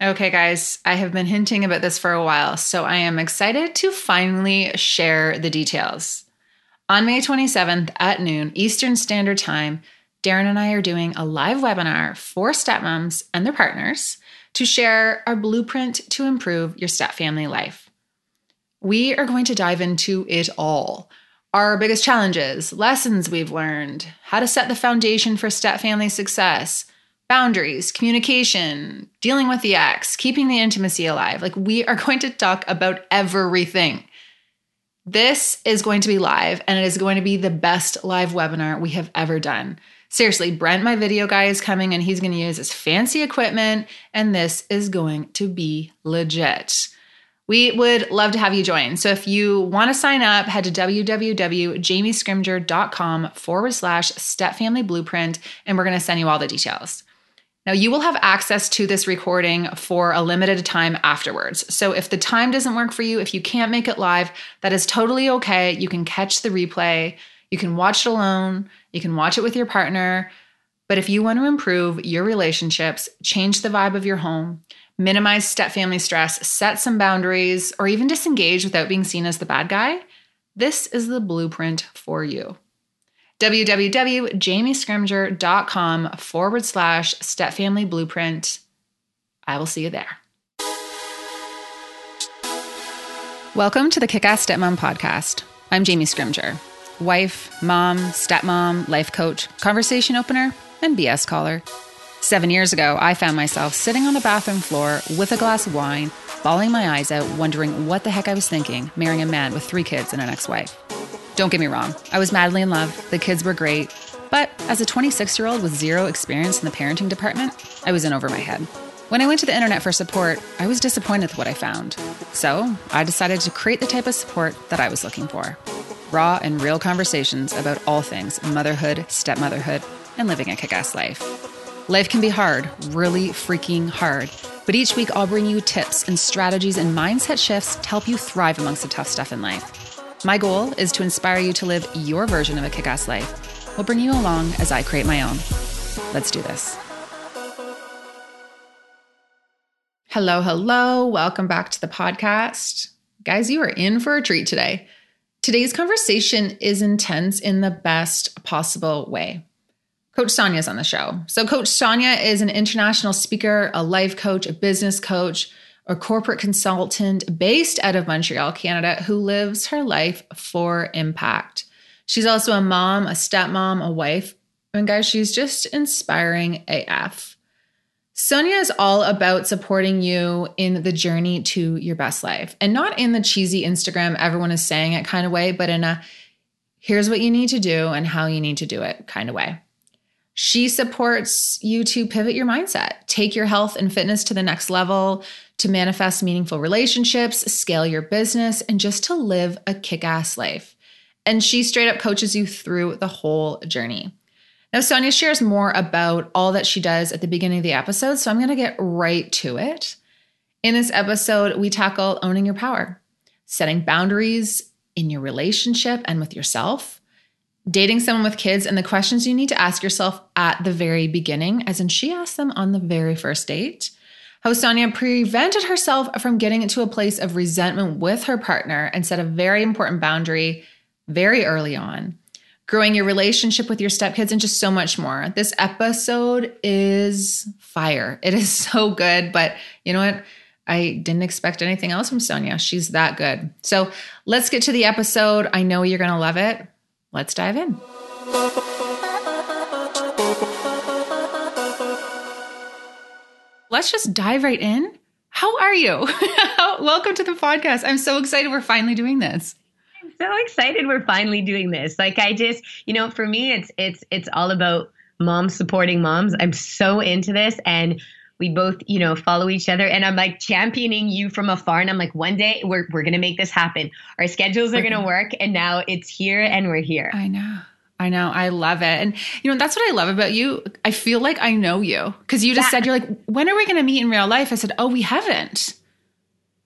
Okay, guys, I have been hinting about this for a while, so I am excited to finally share the details. On May 27th at noon Eastern Standard Time, Darren and I are doing a live webinar for stepmoms and their partners to share our blueprint to improve your step family life. We are going to dive into it all our biggest challenges, lessons we've learned, how to set the foundation for step family success, boundaries, communication, dealing with the ex, keeping the intimacy alive. Like, we are going to talk about everything. This is going to be live and it is going to be the best live webinar we have ever done. Seriously, Brent, my video guy, is coming and he's going to use his fancy equipment, and this is going to be legit. We would love to have you join. So if you want to sign up, head to www.jamiescrimgeour.com forward slash step family blueprint, and we're going to send you all the details. Now, you will have access to this recording for a limited time afterwards. So, if the time doesn't work for you, if you can't make it live, that is totally okay. You can catch the replay, you can watch it alone, you can watch it with your partner. But if you want to improve your relationships, change the vibe of your home, minimize step family stress, set some boundaries, or even disengage without being seen as the bad guy, this is the blueprint for you www.jamiescrimgeour.com forward slash step family blueprint. I will see you there. Welcome to the Kick Ass Stepmom podcast. I'm Jamie Scrimgeour, wife, mom, stepmom, life coach, conversation opener, and BS caller. Seven years ago, I found myself sitting on a bathroom floor with a glass of wine, bawling my eyes out, wondering what the heck I was thinking, marrying a man with three kids and an ex wife. Don't get me wrong, I was madly in love, the kids were great, but as a 26 year old with zero experience in the parenting department, I was in over my head. When I went to the internet for support, I was disappointed with what I found. So I decided to create the type of support that I was looking for raw and real conversations about all things motherhood, stepmotherhood, and living a kick ass life. Life can be hard, really freaking hard. But each week, I'll bring you tips and strategies and mindset shifts to help you thrive amongst the tough stuff in life. My goal is to inspire you to live your version of a kick ass life. We'll bring you along as I create my own. Let's do this. Hello, hello. Welcome back to the podcast. Guys, you are in for a treat today. Today's conversation is intense in the best possible way. Coach Sonia is on the show. So, Coach Sonia is an international speaker, a life coach, a business coach a corporate consultant based out of Montreal, Canada, who lives her life for impact. She's also a mom, a stepmom, a wife. And guys, she's just inspiring AF. Sonia is all about supporting you in the journey to your best life and not in the cheesy Instagram, everyone is saying it kind of way, but in a here's what you need to do and how you need to do it kind of way. She supports you to pivot your mindset, take your health and fitness to the next level, to manifest meaningful relationships, scale your business, and just to live a kick ass life. And she straight up coaches you through the whole journey. Now, Sonia shares more about all that she does at the beginning of the episode, so I'm going to get right to it. In this episode, we tackle owning your power, setting boundaries in your relationship and with yourself, dating someone with kids, and the questions you need to ask yourself at the very beginning, as in she asked them on the very first date how Sonia prevented herself from getting into a place of resentment with her partner and set a very important boundary very early on. Growing your relationship with your stepkids and just so much more. This episode is fire. It is so good, but you know what? I didn't expect anything else from Sonia. She's that good. So let's get to the episode. I know you're going to love it. Let's dive in. Let's just dive right in. How are you? Welcome to the podcast. I'm so excited we're finally doing this. I'm so excited we're finally doing this. Like I just, you know, for me it's it's it's all about moms supporting moms. I'm so into this and we both, you know, follow each other and I'm like championing you from afar and I'm like one day we're we're going to make this happen. Our schedules are going to work and now it's here and we're here. I know. I know. I love it. And you know, that's what I love about you. I feel like I know you because you just yeah. said you're like, when are we going to meet in real life? I said, oh, we haven't.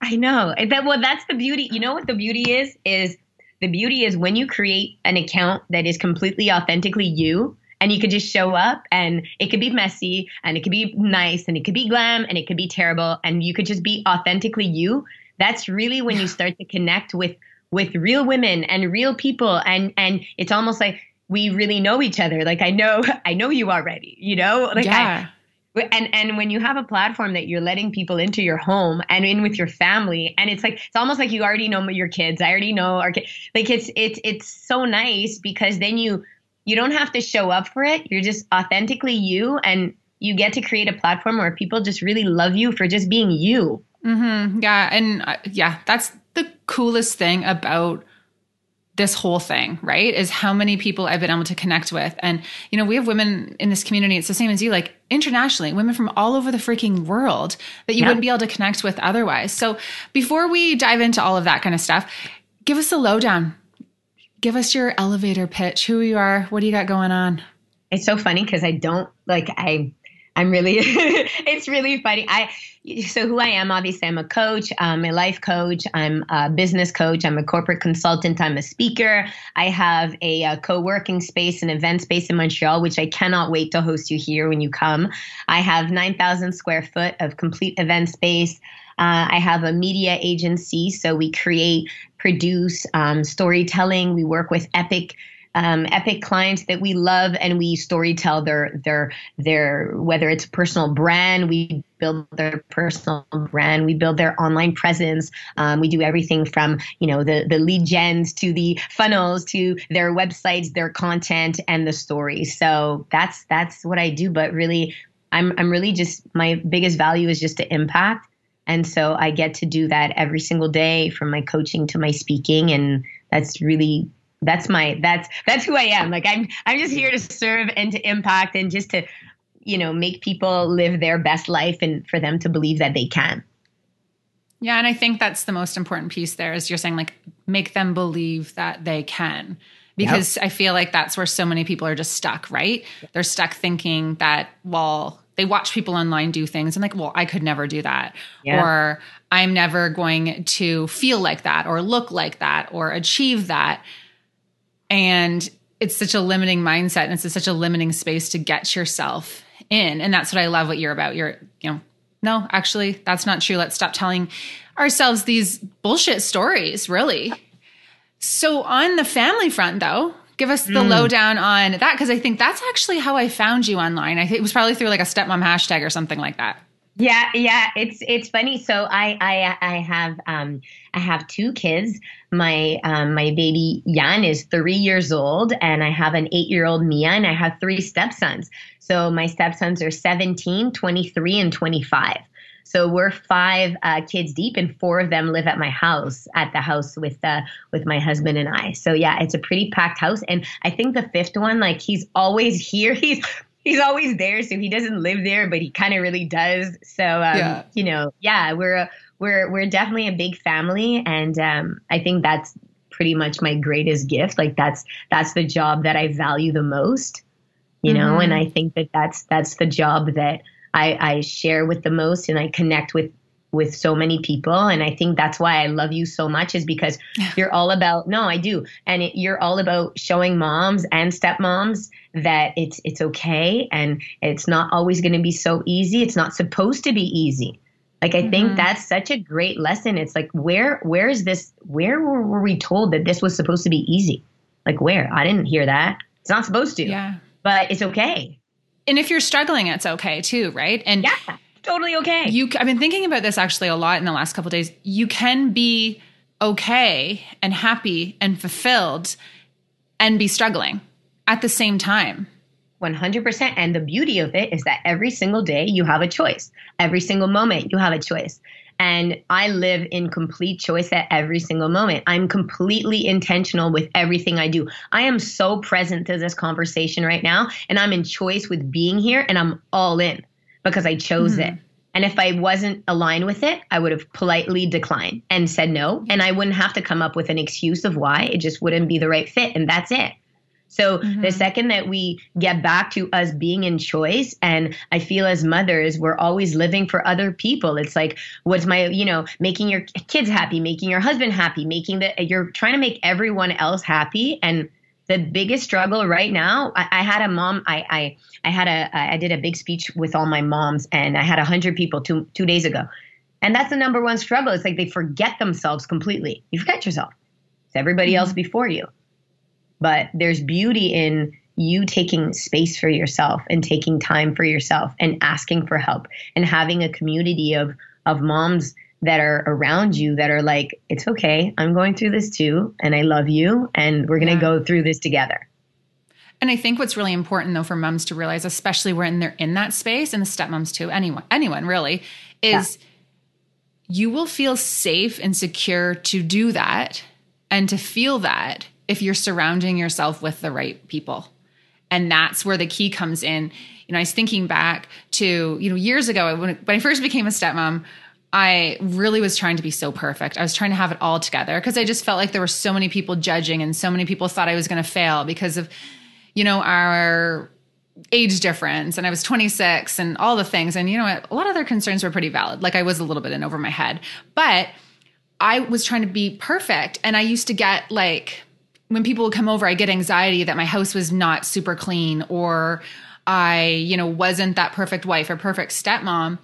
I know. That well, that's the beauty. You know what the beauty is? Is the beauty is when you create an account that is completely authentically you and you could just show up and it could be messy and it could be nice and it could be glam and it could be terrible and you could just be authentically you that's really when you start to connect with with real women and real people and and it's almost like we really know each other. Like i know i know you already you know? Like yeah. I, and and when you have a platform that you're letting people into your home and in with your family and it's like it's almost like you already know your kids. I already know our kids like it's it's it's so nice because then you you don't have to show up for it. You're just authentically you and you get to create a platform where people just really love you for just being you. Mm-hmm. yeah and uh, yeah that's the coolest thing about this whole thing, right? Is how many people I've been able to connect with. And, you know, we have women in this community, it's the same as you, like internationally, women from all over the freaking world that you yep. wouldn't be able to connect with otherwise. So before we dive into all of that kind of stuff, give us a lowdown. Give us your elevator pitch, who you are, what do you got going on? It's so funny because I don't like I I'm really, it's really funny. I, so who I am, obviously, I'm a coach, I'm a life coach, I'm a business coach, I'm a corporate consultant, I'm a speaker. I have a, a co working space, an event space in Montreal, which I cannot wait to host you here when you come. I have 9,000 square foot of complete event space. Uh, I have a media agency, so we create, produce um, storytelling. We work with epic um, epic clients that we love and we storytell their their their whether it's personal brand we build their personal brand we build their online presence. Um, we do everything from you know the the lead gens to the funnels to their websites their content and the stories so that's that's what i do but really i'm i'm really just my biggest value is just to impact. And so i get to do that every single day from my coaching to my speaking and that's really that's my that's that's who I am. Like I'm I'm just here to serve and to impact and just to you know make people live their best life and for them to believe that they can. Yeah, and I think that's the most important piece there is you're saying like make them believe that they can. Because yep. I feel like that's where so many people are just stuck, right? They're stuck thinking that well, they watch people online do things and like, well, I could never do that. Yeah. Or I'm never going to feel like that or look like that or achieve that and it's such a limiting mindset and it's such a limiting space to get yourself in. And that's what I love what you're about. You're, you know, no, actually, that's not true. Let's stop telling ourselves these bullshit stories, really. So, on the family front, though, give us the mm. lowdown on that because I think that's actually how I found you online. I think it was probably through like a stepmom hashtag or something like that. Yeah, yeah, it's it's funny. So I I I have um I have two kids. My um my baby Jan is three years old, and I have an eight year old Mia, and I have three stepsons. So my stepsons are 17, 23, and 25. So we're five uh, kids deep, and four of them live at my house, at the house with uh, with my husband and I. So yeah, it's a pretty packed house, and I think the fifth one, like he's always here. He's he's always there, so he doesn't live there, but he kind of really does. So um, yeah. you know, yeah, we're a, we're we're definitely a big family, and um, I think that's pretty much my greatest gift. Like that's that's the job that I value the most, you mm-hmm. know, and I think that that's that's the job that I, I share with the most, and I connect with with so many people. And i think that's why i love you so much is because you're all about no i do. And it, you're all about showing moms and stepmoms that it's it's okay. And it's not always going to be so easy. It's not supposed to be easy like i mm-hmm. think that's such a great lesson it's like where where is this where were, were we told that this was supposed to be easy like where i didn't hear that it's not supposed to yeah but it's okay and if you're struggling it's okay too right and yeah totally okay. You, I've been thinking about this actually a lot in the last couple days. You can be okay and happy and fulfilled and be struggling at the same time. 100%. And the beauty of it is that every single day you have a choice. Every single moment you have a choice. And I live in complete choice at every single moment. I'm completely intentional with everything I do. I am so present to this conversation right now, and I'm in choice with being here, and I'm all in because I chose mm-hmm. it. And if I wasn't aligned with it, I would have politely declined and said no. And I wouldn't have to come up with an excuse of why. It just wouldn't be the right fit. And that's it. So mm-hmm. the second that we get back to us being in choice, and I feel as mothers, we're always living for other people. It's like, what's my, you know, making your kids happy, making your husband happy, making the, you're trying to make everyone else happy. And the biggest struggle right now I, I, had a mom I, I i had a i did a big speech with all my moms and i had a hundred people two two days ago and that's the number one struggle it's like they forget themselves completely you forget yourself it's everybody mm-hmm. else before you but there's beauty in you taking space for yourself and taking time for yourself and asking for help and having a community of of moms that are around you that are like, it's okay. I'm going through this too. And I love you. And we're going to yeah. go through this together. And I think what's really important though for moms to realize, especially when they're in that space and the stepmoms too, anyone, anyone really, is yeah. you will feel safe and secure to do that and to feel that if you're surrounding yourself with the right people. And that's where the key comes in. You know, I was thinking back to, you know, years ago when, when I first became a stepmom, I really was trying to be so perfect. I was trying to have it all together because I just felt like there were so many people judging and so many people thought I was going to fail because of, you know, our age difference and I was 26 and all the things. And you know what? A lot of their concerns were pretty valid. Like I was a little bit in over my head, but I was trying to be perfect. And I used to get like, when people would come over, I get anxiety that my house was not super clean or I, you know, wasn't that perfect wife or perfect stepmom.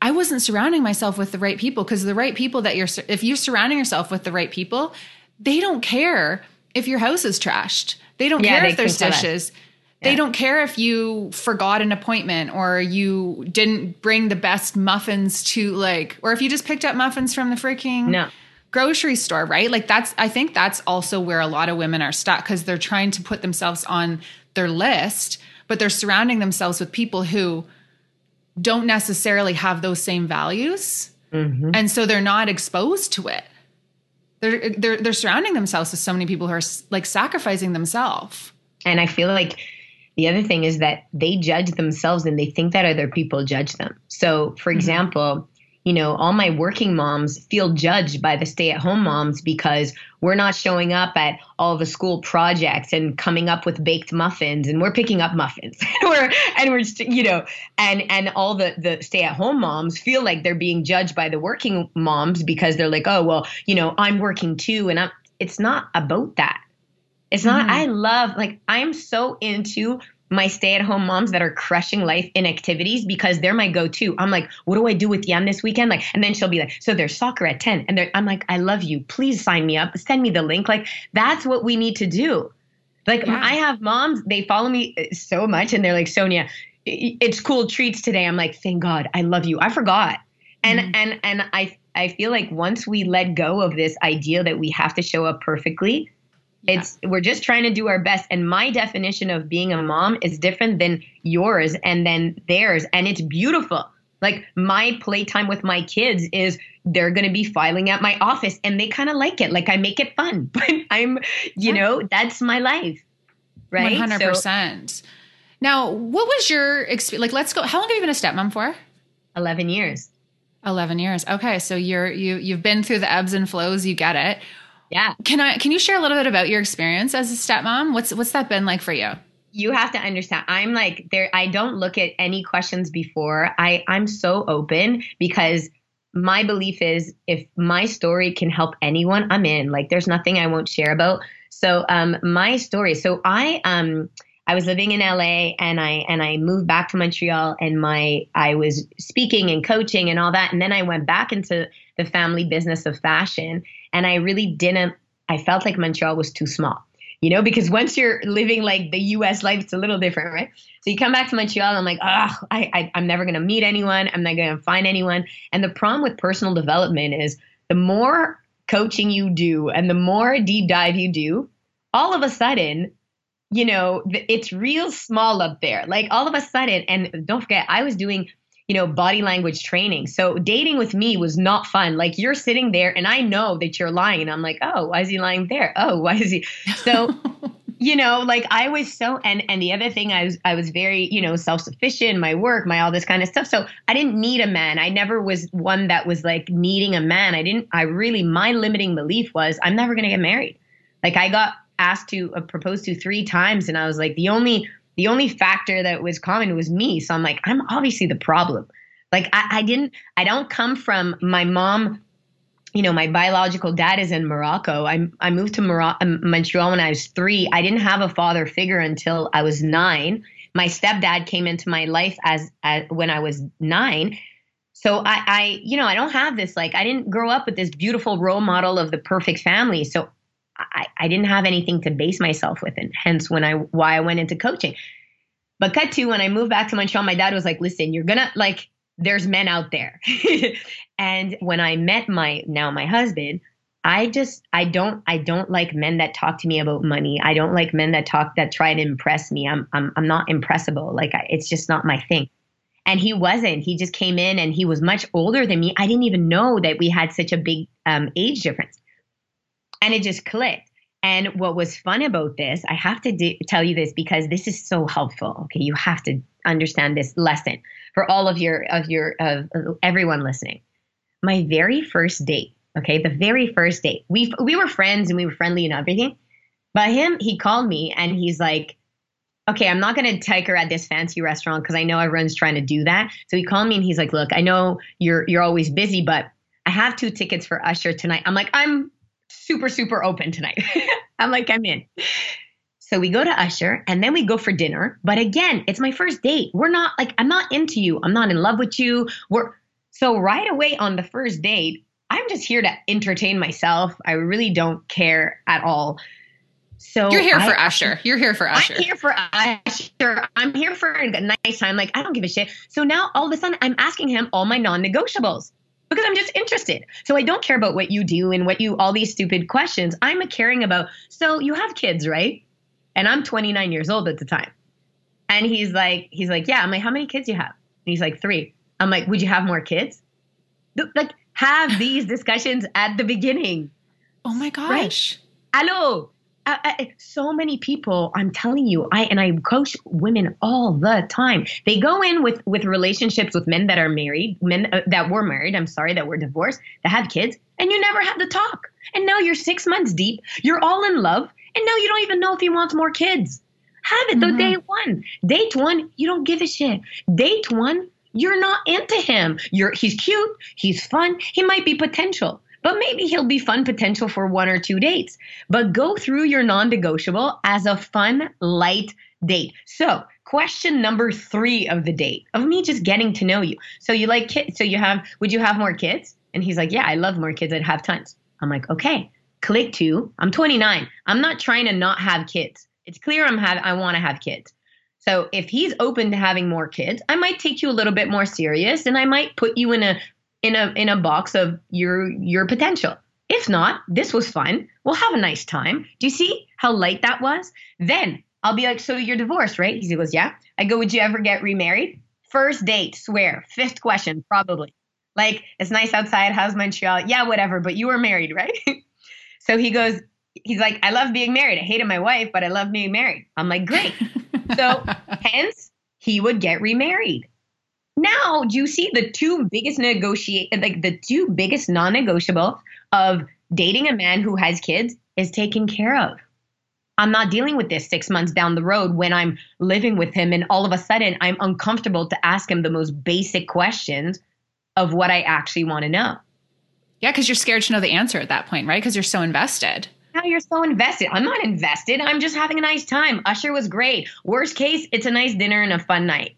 I wasn't surrounding myself with the right people because the right people that you're, if you're surrounding yourself with the right people, they don't care if your house is trashed. They don't yeah, care they if there's dishes. Yeah. They don't care if you forgot an appointment or you didn't bring the best muffins to like, or if you just picked up muffins from the freaking no. Grocery store, right? Like that's, I think that's also where a lot of women are stuck because they're trying to put themselves on their list, but they're surrounding themselves with people who, don't necessarily have those same values. Mm-hmm. And so they're not exposed to it. They're, they're, they're surrounding themselves with so many people who are like sacrificing themselves. And I feel like the other thing is that they judge themselves and they think that other people judge them. So, for mm-hmm. example, you know, all my working moms feel judged by the stay at home moms because we're not showing up at all the school projects and coming up with baked muffins and we're picking up muffins. and we're, and we're, you know, and, and all the, the stay at home moms feel like they're being judged by the working moms because they're like, oh, well, you know, I'm working too. And I'm, it's not about that. It's not, mm-hmm. I love, like, I'm so into my stay at home moms that are crushing life in activities because they're my go to. I'm like, what do I do with Yam this weekend? Like, and then she'll be like, so there's soccer at 10. And I'm like, I love you. Please sign me up. Send me the link. Like, that's what we need to do. Like, yeah. I have moms, they follow me so much and they're like, Sonia, it's cool treats today. I'm like, thank God, I love you. I forgot. And, mm-hmm. and, and I, I feel like once we let go of this idea that we have to show up perfectly, yeah. It's we're just trying to do our best. And my definition of being a mom is different than yours and then theirs. And it's beautiful. Like my playtime with my kids is they're going to be filing at my office and they kind of like it. Like I make it fun, but I'm, you yeah. know, that's my life. Right. 100%. So, now, what was your experience? Like, let's go. How long have you been a stepmom for? 11 years. 11 years. Okay. So you're, you, you've been through the ebbs and flows. You get it. Yeah. Can I can you share a little bit about your experience as a stepmom? What's what's that been like for you? You have to understand. I'm like there I don't look at any questions before. I I'm so open because my belief is if my story can help anyone, I'm in. Like there's nothing I won't share about. So um my story. So I um I was living in LA and I and I moved back to Montreal and my I was speaking and coaching and all that and then I went back into the family business of fashion and I really didn't I felt like Montreal was too small. You know, because once you're living like the US life, it's a little different, right? So you come back to Montreal, I'm like, oh, I, I, I'm never going to meet anyone. I'm not going to find anyone. And the problem with personal development is the more coaching you do and the more deep dive you do, all of a sudden you know, it's real small up there. Like all of a sudden, and don't forget, I was doing, you know, body language training. So dating with me was not fun. Like you're sitting there and I know that you're lying. And I'm like, oh, why is he lying there? Oh, why is he? So, you know, like I was so, and, and the other thing, I was, I was very, you know, self-sufficient, my work, my, all this kind of stuff. So I didn't need a man. I never was one that was like needing a man. I didn't, I really, my limiting belief was I'm never going to get married. Like I got asked to uh, propose to three times, and I was like, the only the only factor that was common was me. So I'm like, I'm obviously the problem. Like I, I didn't, I don't come from my mom you know, my biological dad is in Morocco. I, I moved to Moro- um, Montreal when I was three. I didn't have a father figure until I was nine. My stepdad came into my life as, as when I was nine. So I, I, you know, I don't have this like I didn't grow up with this beautiful role model of the perfect family. So I, I didn't have anything to base myself with, and hence when I why I went into coaching. But cut to when I moved back to Montreal, my dad was like, "Listen, you're gonna like there's men out there. and when I met my now my husband, I just I don't I don't like men that talk to me about money. I don't like men that talk that try to impress me. I'm I'm I'm not impressible. Like I, it's just not my thing. And he wasn't. He just came in and he was much older than me. I didn't even know that we had such a big um, age difference. And it just clicked. And what was fun about this, I have to tell you this because this is so helpful. Okay, you have to understand this lesson for all of your of your of everyone listening. My very first date, okay, the very first date. We we were friends and we were friendly and everything. But him, he called me and he's like, "Okay, I'm not going to take her at this fancy restaurant because I know everyone's trying to do that." So he called me and he's like, "Look, I know you're you're always busy, but I have two tickets for Usher tonight." I'm like, "I'm super super open tonight." I'm like, "I'm in." So we go to Usher and then we go for dinner. But again, it's my first date. We're not like, I'm not into you. I'm not in love with you. We're so right away on the first date, I'm just here to entertain myself. I really don't care at all. So you're here I, for Usher. You're here for Usher. I'm here for Usher. I'm here for a nice time. Like I don't give a shit. So now all of a sudden I'm asking him all my non-negotiables because I'm just interested. So I don't care about what you do and what you all these stupid questions. I'm caring about. So you have kids, right? And I'm 29 years old at the time. And he's like, he's like, yeah. I'm like, how many kids you have? And he's like, three. I'm like, would you have more kids? Like, have these discussions at the beginning. Oh my gosh. Right? Hello. I, I, so many people i'm telling you i and i coach women all the time they go in with with relationships with men that are married men uh, that were married i'm sorry that were divorced that have kids and you never had the talk and now you're six months deep you're all in love and now you don't even know if he wants more kids. Have it mm-hmm. the day one. Date one, you don't give a shit. Date one, you're not into him. You're he's cute, he's fun, he might be potential. But maybe he'll be fun potential for one or two dates. But go through your non-negotiable as a fun, light date. So, question number 3 of the date of me just getting to know you. So you like kids, so you have would you have more kids? And he's like, "Yeah, I love more kids. I'd have tons." I'm like, "Okay." click to i'm 29 i'm not trying to not have kids it's clear i'm have i want to have kids so if he's open to having more kids i might take you a little bit more serious and i might put you in a in a in a box of your your potential. If not this was fun. We'll have a nice time. Do you see how light that was? Then i'll be like so you're divorced right? He goes yeah. I go would you ever get remarried? First date swear. Fifth question probably. Like it's nice outside. How's montreal? Yeah whatever but you were married right? So he goes, he's like, I love being married. I hated my wife, but I love being married. I'm like, great. so hence he would get remarried. Now, do you see the two biggest negotiate like the two biggest non-negotiable of dating a man who has kids is taken care of. I'm not dealing with this six months down the road when I'm living with him and all of a sudden I'm uncomfortable to ask him the most basic questions of what I actually want to know. Yeah, because you're scared to know the answer at that point, right? Because you're so invested. Now you're so invested. I'm not invested. I'm just having a nice time. Usher was great. Worst case, it's a nice dinner and a fun night.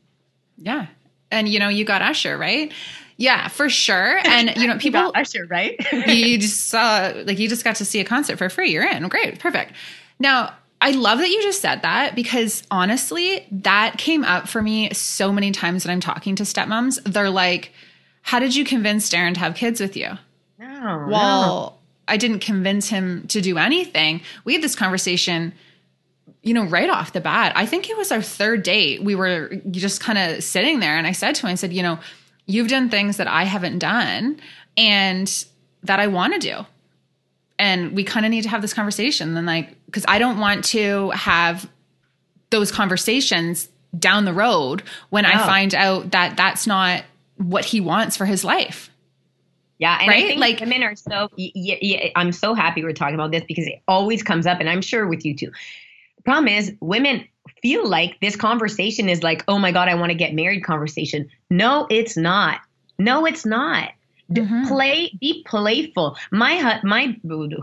Yeah. And you know, you got Usher, right? Yeah, for sure. And you know, people you Usher, right? you just saw like you just got to see a concert for free. You're in. Great. Perfect. Now, I love that you just said that because honestly, that came up for me so many times when I'm talking to stepmoms. They're like, How did you convince Darren to have kids with you? No. Well, no. I didn't convince him to do anything. We had this conversation, you know, right off the bat. I think it was our third date. We were just kind of sitting there, and I said to him, I said, you know, you've done things that I haven't done and that I want to do. And we kind of need to have this conversation. Then, like, because I don't want to have those conversations down the road when I find out that that's not what he wants for his life. Yeah, and right? I think like women are so. Yeah, yeah, I'm so happy we're talking about this because it always comes up, and I'm sure with you too. Problem is women feel like this conversation is like, oh my god, I want to get married. Conversation. No, it's not. No, it's not. Mm-hmm. Play, be playful. My my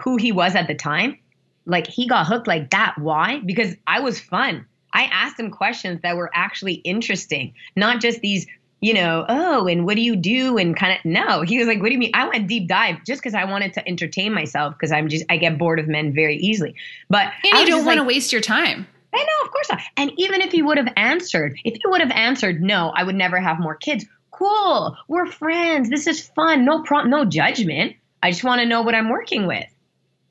who he was at the time, like he got hooked like that. Why? Because I was fun. I asked him questions that were actually interesting, not just these, you know, oh, and what do you do? And kind of, no, he was like, what do you mean? I went deep dive just because I wanted to entertain myself because I'm just, I get bored of men very easily. But and you don't want to like, waste your time. I know, of course not. And even if he would have answered, if he would have answered, no, I would never have more kids. Cool. We're friends. This is fun. No problem. No judgment. I just want to know what I'm working with.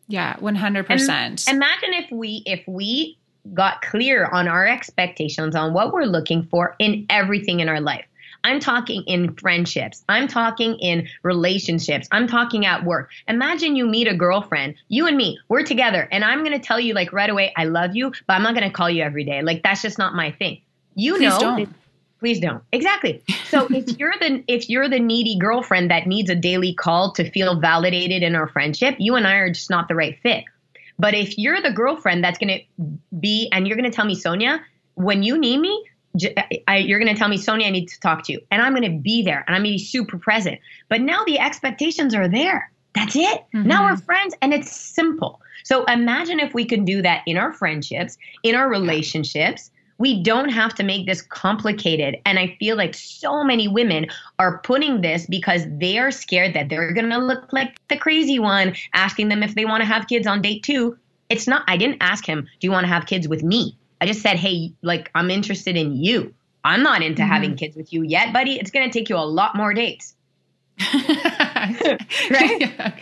Yeah, 100%. And imagine if we if we got clear on our expectations on what we're looking for in everything in our life. I'm talking in friendships. I'm talking in relationships. I'm talking at work. Imagine you meet a girlfriend, you and me, we're together, and I'm going to tell you like right away, I love you, but I'm not going to call you every day. Like that's just not my thing. You please know. Don't. Please don't. Exactly. So if you're the if you're the needy girlfriend that needs a daily call to feel validated in our friendship, you and I are just not the right fit. But if you're the girlfriend that's going to be, and you're going to tell me, Sonia, when you need me, I, you're going to tell me, Sonia, I need to talk to you. And I'm going to be there and I'm going to be super present. But now the expectations are there. That's it. Mm-hmm. Now we're friends and it's simple. So imagine if we can do that in our friendships, in our relationships, we don't have to make this complicated. And I feel like so many women are putting this because they are scared that they're going to look like the crazy one, asking them if they want to have kids on date two. It's not, I didn't ask him, do you want to have kids with me? I just said, hey, like, I'm interested in you. I'm not into mm-hmm. having kids with you yet, buddy. It's going to take you a lot more dates. right? Yeah.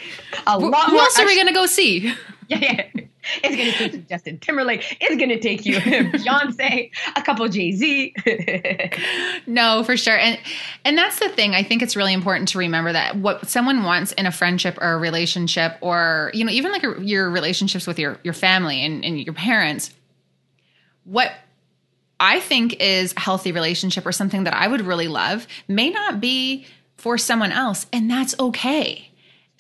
A lot Who more. else are we going to go see? Yeah, yeah. It's going to take you Justin Timberlake. It's going to take you Beyonce, a couple Jay Z. no, for sure. And and that's the thing. I think it's really important to remember that what someone wants in a friendship or a relationship, or you know, even like a, your relationships with your your family and, and your parents, what I think is a healthy relationship or something that I would really love may not be for someone else, and that's okay.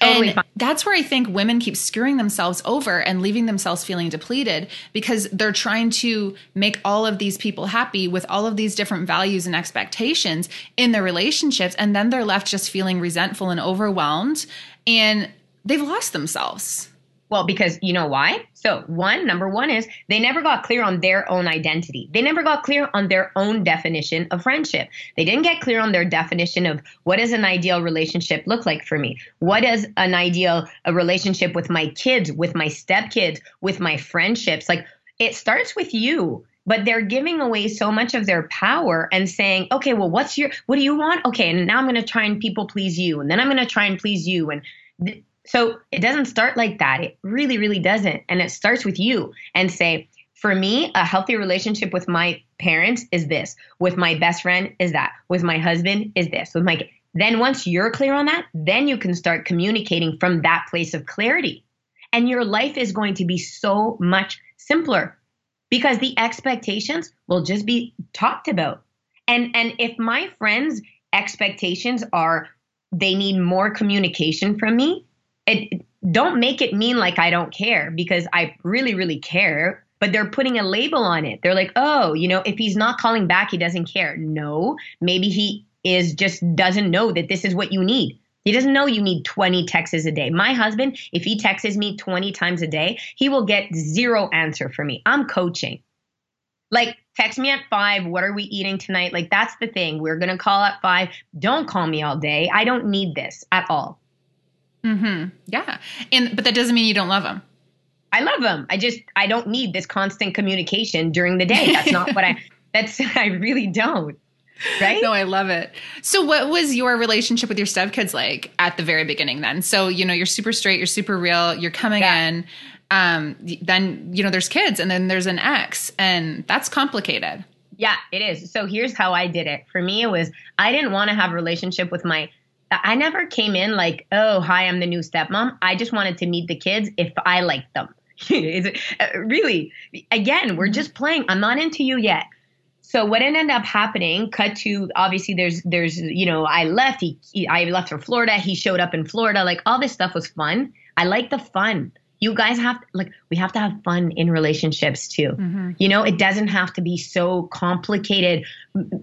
Totally and fine. that's where I think women keep screwing themselves over and leaving themselves feeling depleted because they're trying to make all of these people happy with all of these different values and expectations in their relationships. And then they're left just feeling resentful and overwhelmed and they've lost themselves. Well, because you know why? So, one, number one is they never got clear on their own identity. They never got clear on their own definition of friendship. They didn't get clear on their definition of what does an ideal relationship look like for me? What is an ideal a relationship with my kids, with my stepkids, with my friendships? Like it starts with you but they're giving away so much of their power and saying, okay, well, what's your, what do you want? Okay, and now I'm going to try and people please you, and then I'm going to try and please you, and th- so it doesn't start like that. It really, really doesn't. And it starts with you and say, for me, a healthy relationship with my parents is this. With my best friend is that. With my husband is this. With my then once you're clear on that, then you can start communicating from that place of clarity. And your life is going to be so much simpler because the expectations will just be talked about. And and if my friends' expectations are they need more communication from me, it don't make it mean like I don't care because I really, really care. But they're putting a label on it. They're like, oh, you know, if he's not calling back, he doesn't care. No, maybe he is just doesn't know that this is what you need. He doesn't know you need 20 texts a day. My husband, if he texts me 20 times a day, he will get zero answer for me. I'm coaching. Like, text me at five. What are we eating tonight? Like, that's the thing. We're going to call at five. Don't call me all day. I don't need this at all. Mm-hmm. Yeah. And but that doesn't mean you don't love them. I love them. I just I don't need this constant communication during the day. That's not what I that's I really don't. Right? No, I love it. So what was your relationship with your stepkids like at the very beginning then? So, you know, you're super straight, you're super real, you're coming yeah. in. Um, then, you know, there's kids and then there's an ex, and that's complicated. Yeah, it is. So here's how I did it. For me, it was I didn't want to have a relationship with my I never came in like, oh, hi, I'm the new stepmom. I just wanted to meet the kids if I liked them. Uh, really, again, we're just playing. I'm not into you yet. So what ended up happening? Cut to obviously there's there's you know I left. He, he I left for Florida. He showed up in Florida. Like all this stuff was fun. I like the fun. You guys have like we have to have fun in relationships too. Mm-hmm. You know, it doesn't have to be so complicated.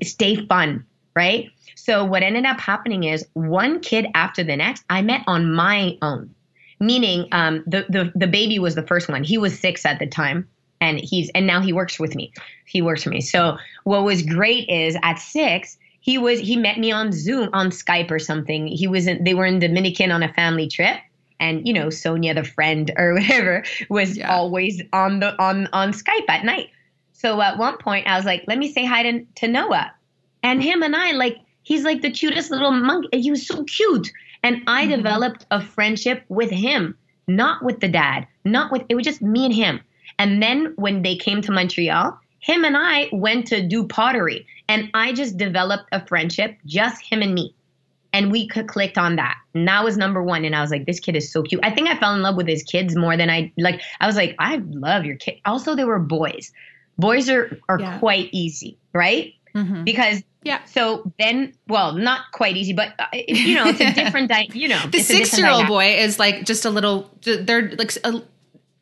Stay fun right? So what ended up happening is one kid after the next, I met on my own. Meaning, um, the, the the baby was the first one. He was six at the time, and he's and now he works with me. He works for me. So what was great is at six, he was he met me on Zoom, on Skype or something. He was in, they were in Dominican on a family trip, and you know Sonia, the friend or whatever, was yeah. always on the on on Skype at night. So at one point, I was like, "Let me say hi to, to Noah," and him and I like he's like the cutest little monkey. He was so cute, and I mm-hmm. developed a friendship with him, not with the dad, not with it was just me and him. And then when they came to Montreal, him and I went to do pottery, and I just developed a friendship, just him and me and we clicked on that. And that was number one. And I was like, this kid is so cute. I think I fell in love with his kids more than I like. I was like, I love your kid. Also, they were boys. Boys are are yeah. quite easy, right? Mm-hmm. Because yeah. So then, well, not quite easy, but uh, you know, it's a different. Di- you know, the six-year-old boy is like just a little. They're like. A,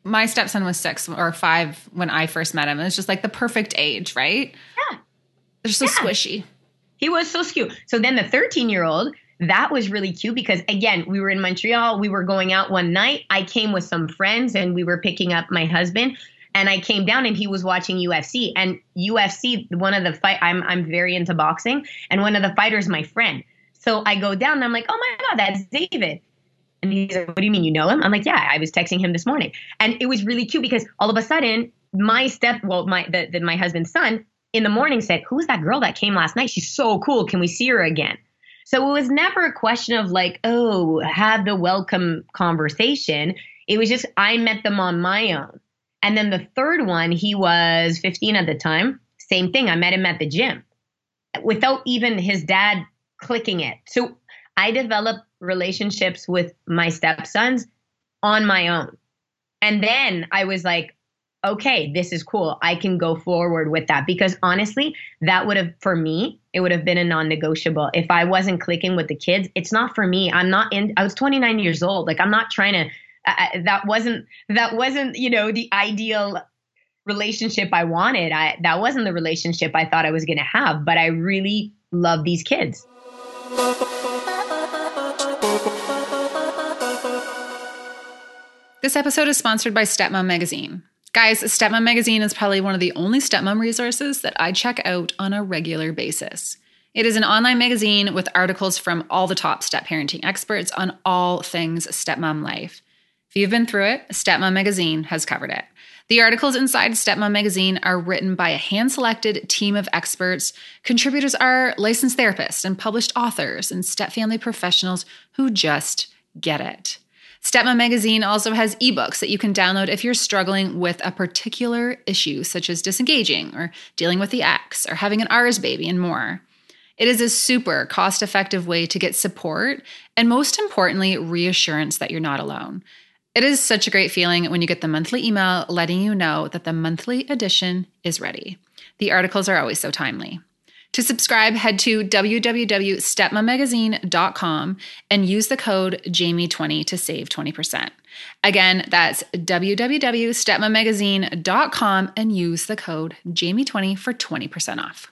my stepson was six or five when I first met him. It's just like the perfect age, right? Yeah. They're so yeah. squishy. He was so cute. So then the 13 year old, that was really cute because again, we were in Montreal. We were going out one night. I came with some friends and we were picking up my husband. And I came down and he was watching UFC. And UFC, one of the fight, I'm I'm very into boxing, and one of the fighters, my friend. So I go down and I'm like, oh my god, that's David. And he's like, what do you mean you know him? I'm like, yeah, I was texting him this morning, and it was really cute because all of a sudden, my step, well, my the, the my husband's son in the morning said, who's that girl that came last night? She's so cool. Can we see her again? So it was never a question of like, oh, have the welcome conversation. It was just, I met them on my own. And then the third one, he was 15 at the time. Same thing. I met him at the gym without even his dad clicking it. So I developed relationships with my stepsons on my own. And then I was like, okay, this is cool. I can go forward with that because honestly, that would have, for me, it would have been a non negotiable. If I wasn't clicking with the kids, it's not for me. I'm not in, I was 29 years old. Like, I'm not trying to, uh, that wasn't, that wasn't, you know, the ideal relationship I wanted. I, that wasn't the relationship I thought I was going to have, but I really love these kids. This episode is sponsored by Stepmom Magazine. Guys, Stepmom Magazine is probably one of the only stepmom resources that I check out on a regular basis. It is an online magazine with articles from all the top step parenting experts on all things stepmom life. If you've been through it, Stepmom Magazine has covered it. The articles inside Stepmom Magazine are written by a hand selected team of experts. Contributors are licensed therapists and published authors and step family professionals who just get it. Stepmom Magazine also has ebooks that you can download if you're struggling with a particular issue, such as disengaging or dealing with the ex or having an R's baby and more. It is a super cost effective way to get support and, most importantly, reassurance that you're not alone. It is such a great feeling when you get the monthly email letting you know that the monthly edition is ready. The articles are always so timely. To subscribe, head to www.stepmommagazine.com and use the code Jamie20 to save 20%. Again, that's www.stepmommagazine.com and use the code Jamie20 for 20% off.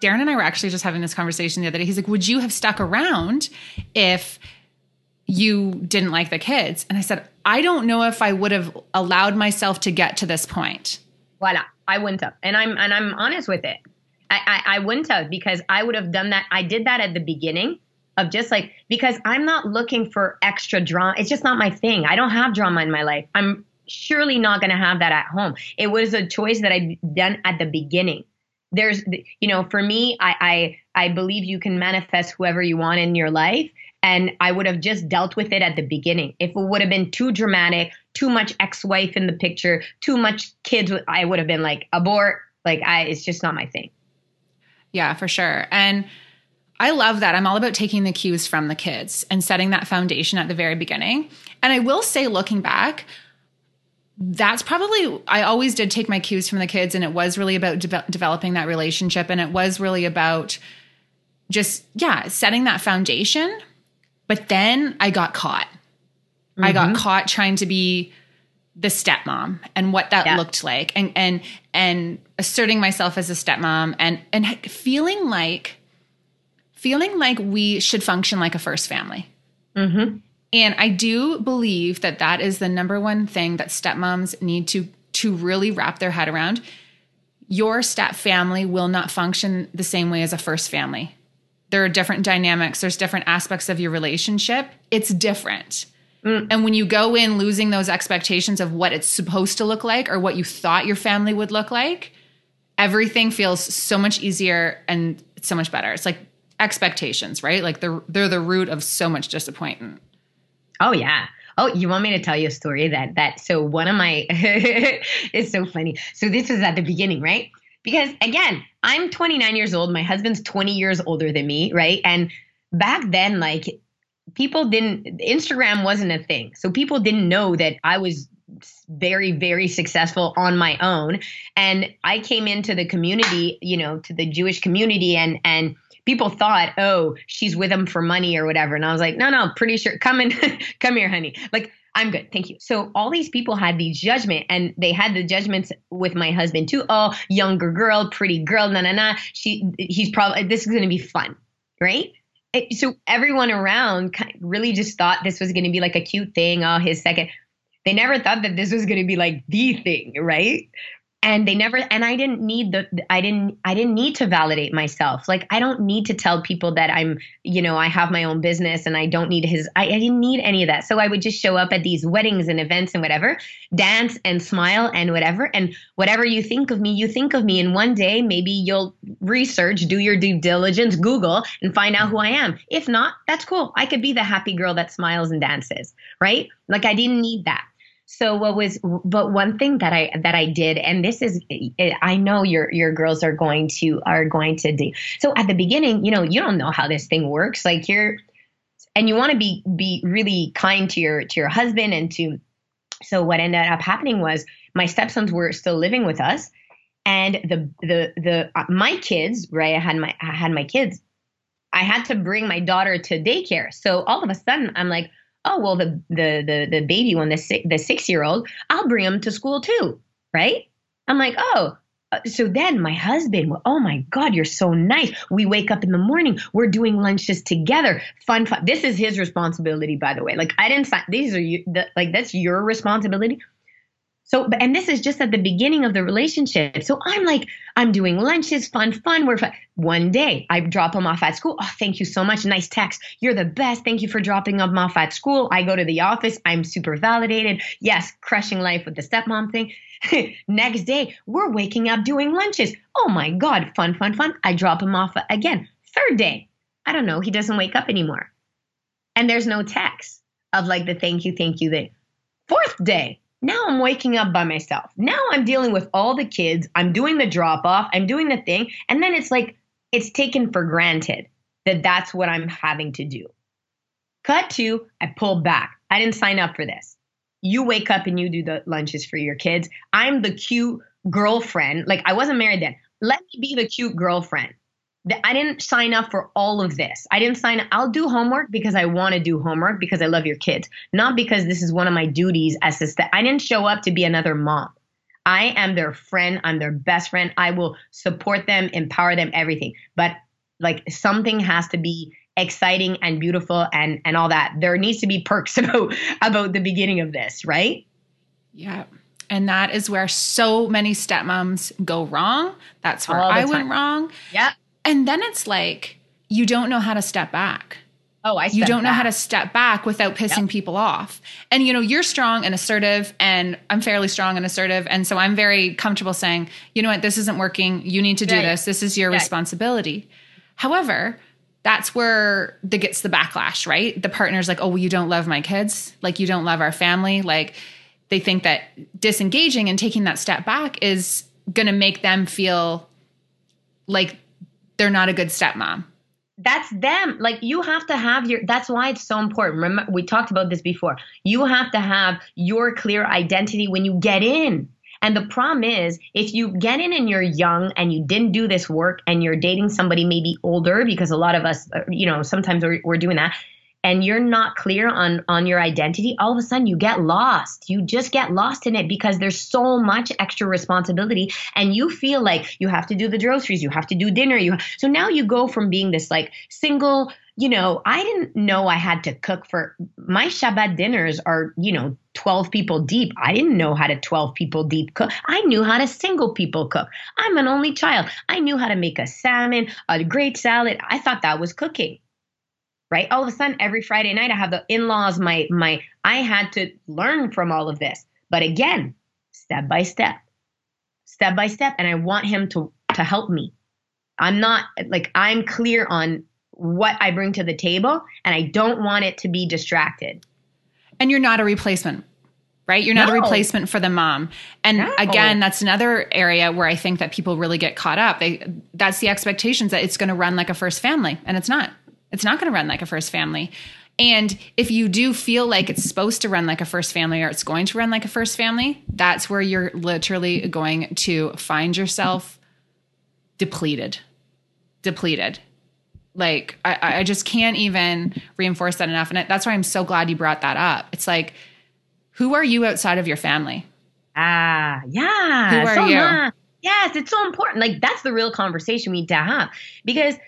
Darren and I were actually just having this conversation the other day. He's like, Would you have stuck around if you didn't like the kids. And I said, I don't know if I would have allowed myself to get to this point. Voila. I wouldn't have. And I'm and I'm honest with it. I, I, I wouldn't have because I would have done that. I did that at the beginning of just like because I'm not looking for extra drama. It's just not my thing. I don't have drama in my life. I'm surely not going to have that at home. It was a choice that I'd done at the beginning. There's, you know, for me, I, I I believe you can manifest whoever you want in your life, and I would have just dealt with it at the beginning. If it would have been too dramatic, too much ex-wife in the picture, too much kids, I would have been like abort. Like I, it's just not my thing. Yeah, for sure. And I love that. I'm all about taking the cues from the kids and setting that foundation at the very beginning. And I will say, looking back, that's probably I always did take my cues from the kids, and it was really about de- developing that relationship, and it was really about just yeah setting that foundation but then I got caught. Mm-hmm. I got mm-hmm. caught trying to be the stepmom and what that yeah. looked like and and and asserting myself as a stepmom and and feeling like feeling like we should function like a first family. Mm-hmm. And I do believe that that is the number one thing that stepmoms need to to really wrap their head around. Your step family will not function the same way as a first family. There are different dynamics, there's different aspects of your relationship. It's different. Mm. And when you go in losing those expectations of what it's supposed to look like or what you thought your family would look like, everything feels so much easier and so much better. It's like expectations, right? Like they're they're the root of so much disappointment. Oh yeah. Oh, you want me to tell you a story that that so one of my it's so funny. So this was at the beginning, right? Because again, I'm 29 years old, my husband's 20 years older than me, right? And back then like people didn't Instagram wasn't a thing. So people didn't know that I was very very successful on my own and I came into the community, you know, to the Jewish community and and people thought, oh, she's with him for money or whatever. And I was like, no, no, pretty sure. Come in, come here, honey. Like, I'm good. Thank you. So all these people had these judgment and they had the judgments with my husband too. Oh, younger girl, pretty girl, na na na. She, he's probably, this is going to be fun. Right. It, so everyone around really just thought this was going to be like a cute thing. Oh, his second. They never thought that this was going to be like the thing. Right and they never and i didn't need the i didn't i didn't need to validate myself. Like i don't need to tell people that i'm you know i have my own business and i don't need his I, I, didn't need any of that. So i would just show up at these weddings and events and whatever dance and smile and whatever. And whatever you think of me you think of me. And one day maybe you'll research do your due diligence google and find out who i am. If not that's cool. I could be the happy girl that smiles and dances right? Like i didn't need that so what was but one thing that I that I did and this is I know your your girls are going to are going to do. So at the beginning, you know, you don't know how this thing works. Like you're and you want to be be really kind to your to your husband and to so what ended up happening was my stepsons were still living with us and the the the uh, my kids, right? I had my I had my kids. I had to bring my daughter to daycare. So all of a sudden I'm like, oh well the the the, the baby one the six, the six year old i'll bring him to school too right? I'm like oh uh, so then my husband oh my god you're so nice. We wake up in the morning we're doing lunches together. Fun fun. This is his responsibility by the way. Like i didn't sign these are you the, like that's your responsibility so, and this is just at the beginning of the relationship. So I'm like, I'm doing lunches, fun, fun. We're fun. One day I drop him off at school. Oh, thank you so much. Nice text. You're the best. Thank you for dropping him off at school. I go to the office. I'm super validated. Yes, crushing life with the stepmom thing. Next day, we're waking up doing lunches. Oh my God, fun, fun, fun. I drop him off again. Third day, I don't know. He doesn't wake up anymore. And there's no text of like the thank you, thank you thing. Fourth day, now I'm waking up by myself. Now I'm dealing with all the kids. I'm doing the drop off. I'm doing the thing. And then it's like, it's taken for granted that that's what I'm having to do. Cut to, I pull back. I didn't sign up for this. You wake up and you do the lunches for your kids. I'm the cute girlfriend. Like, I wasn't married then. Let me be the cute girlfriend. I didn't sign up for all of this. I didn't sign up. I'll do homework because I want to do homework because I love your kids, not because this is one of my duties as a step. I didn't show up to be another mom. I am their friend. I'm their best friend. I will support them, empower them, everything. But like something has to be exciting and beautiful and and all that. There needs to be perks about about the beginning of this, right? Yeah. And that is where so many stepmoms go wrong. That's where I time. went wrong. Yeah. And then it's like you don't know how to step back. Oh, I you don't back. know how to step back without pissing yep. people off. And you know, you're strong and assertive, and I'm fairly strong and assertive, and so I'm very comfortable saying, you know what, this isn't working. You need to do this. This is your responsibility. However, that's where the gets the backlash, right? The partner's like, oh, well, you don't love my kids, like you don't love our family, like they think that disengaging and taking that step back is going to make them feel like they're not a good stepmom. That's them. Like you have to have your that's why it's so important. Remember we talked about this before. You have to have your clear identity when you get in. And the problem is if you get in and you're young and you didn't do this work and you're dating somebody maybe older because a lot of us uh, you know sometimes we're, we're doing that and you're not clear on on your identity all of a sudden you get lost. You just get lost in it because there's so much extra responsibility and you feel like you have to do the groceries you have to do dinner you so now you go from being this like single you know i didn't know i had to cook for my shabbat dinners are you know 12 people deep. I didn't know how to 12 people deep cook. I knew how to single people cook. I'm an only child. I knew how to make a salmon a great salad. I thought that was cooking right? All of a sudden, every Friday night, I have the in-laws. My my, I had to learn from all of this, but again, step by step, step by step, and I want him to to help me. I'm not like I'm clear on what I bring to the table, and I don't want it to be distracted. And you're not a replacement right? You're not no. a replacement for the mom. And no. again, that's another area where I think that people really get caught up. They that's the expectations that it's going to run like a first family and it's not. It's not going to run like a first family. And if you do feel like it's supposed to run like a first family or it's going to run like a first family, that's where you're literally going to find yourself depleted. Depleted. Like, I, I just can't even reinforce that enough. And that's why I'm so glad you brought that up. It's like, who are you outside of your family? Ah, yeah. Who are so you? Yes, it's so important. Like, that's the real conversation we need to have because –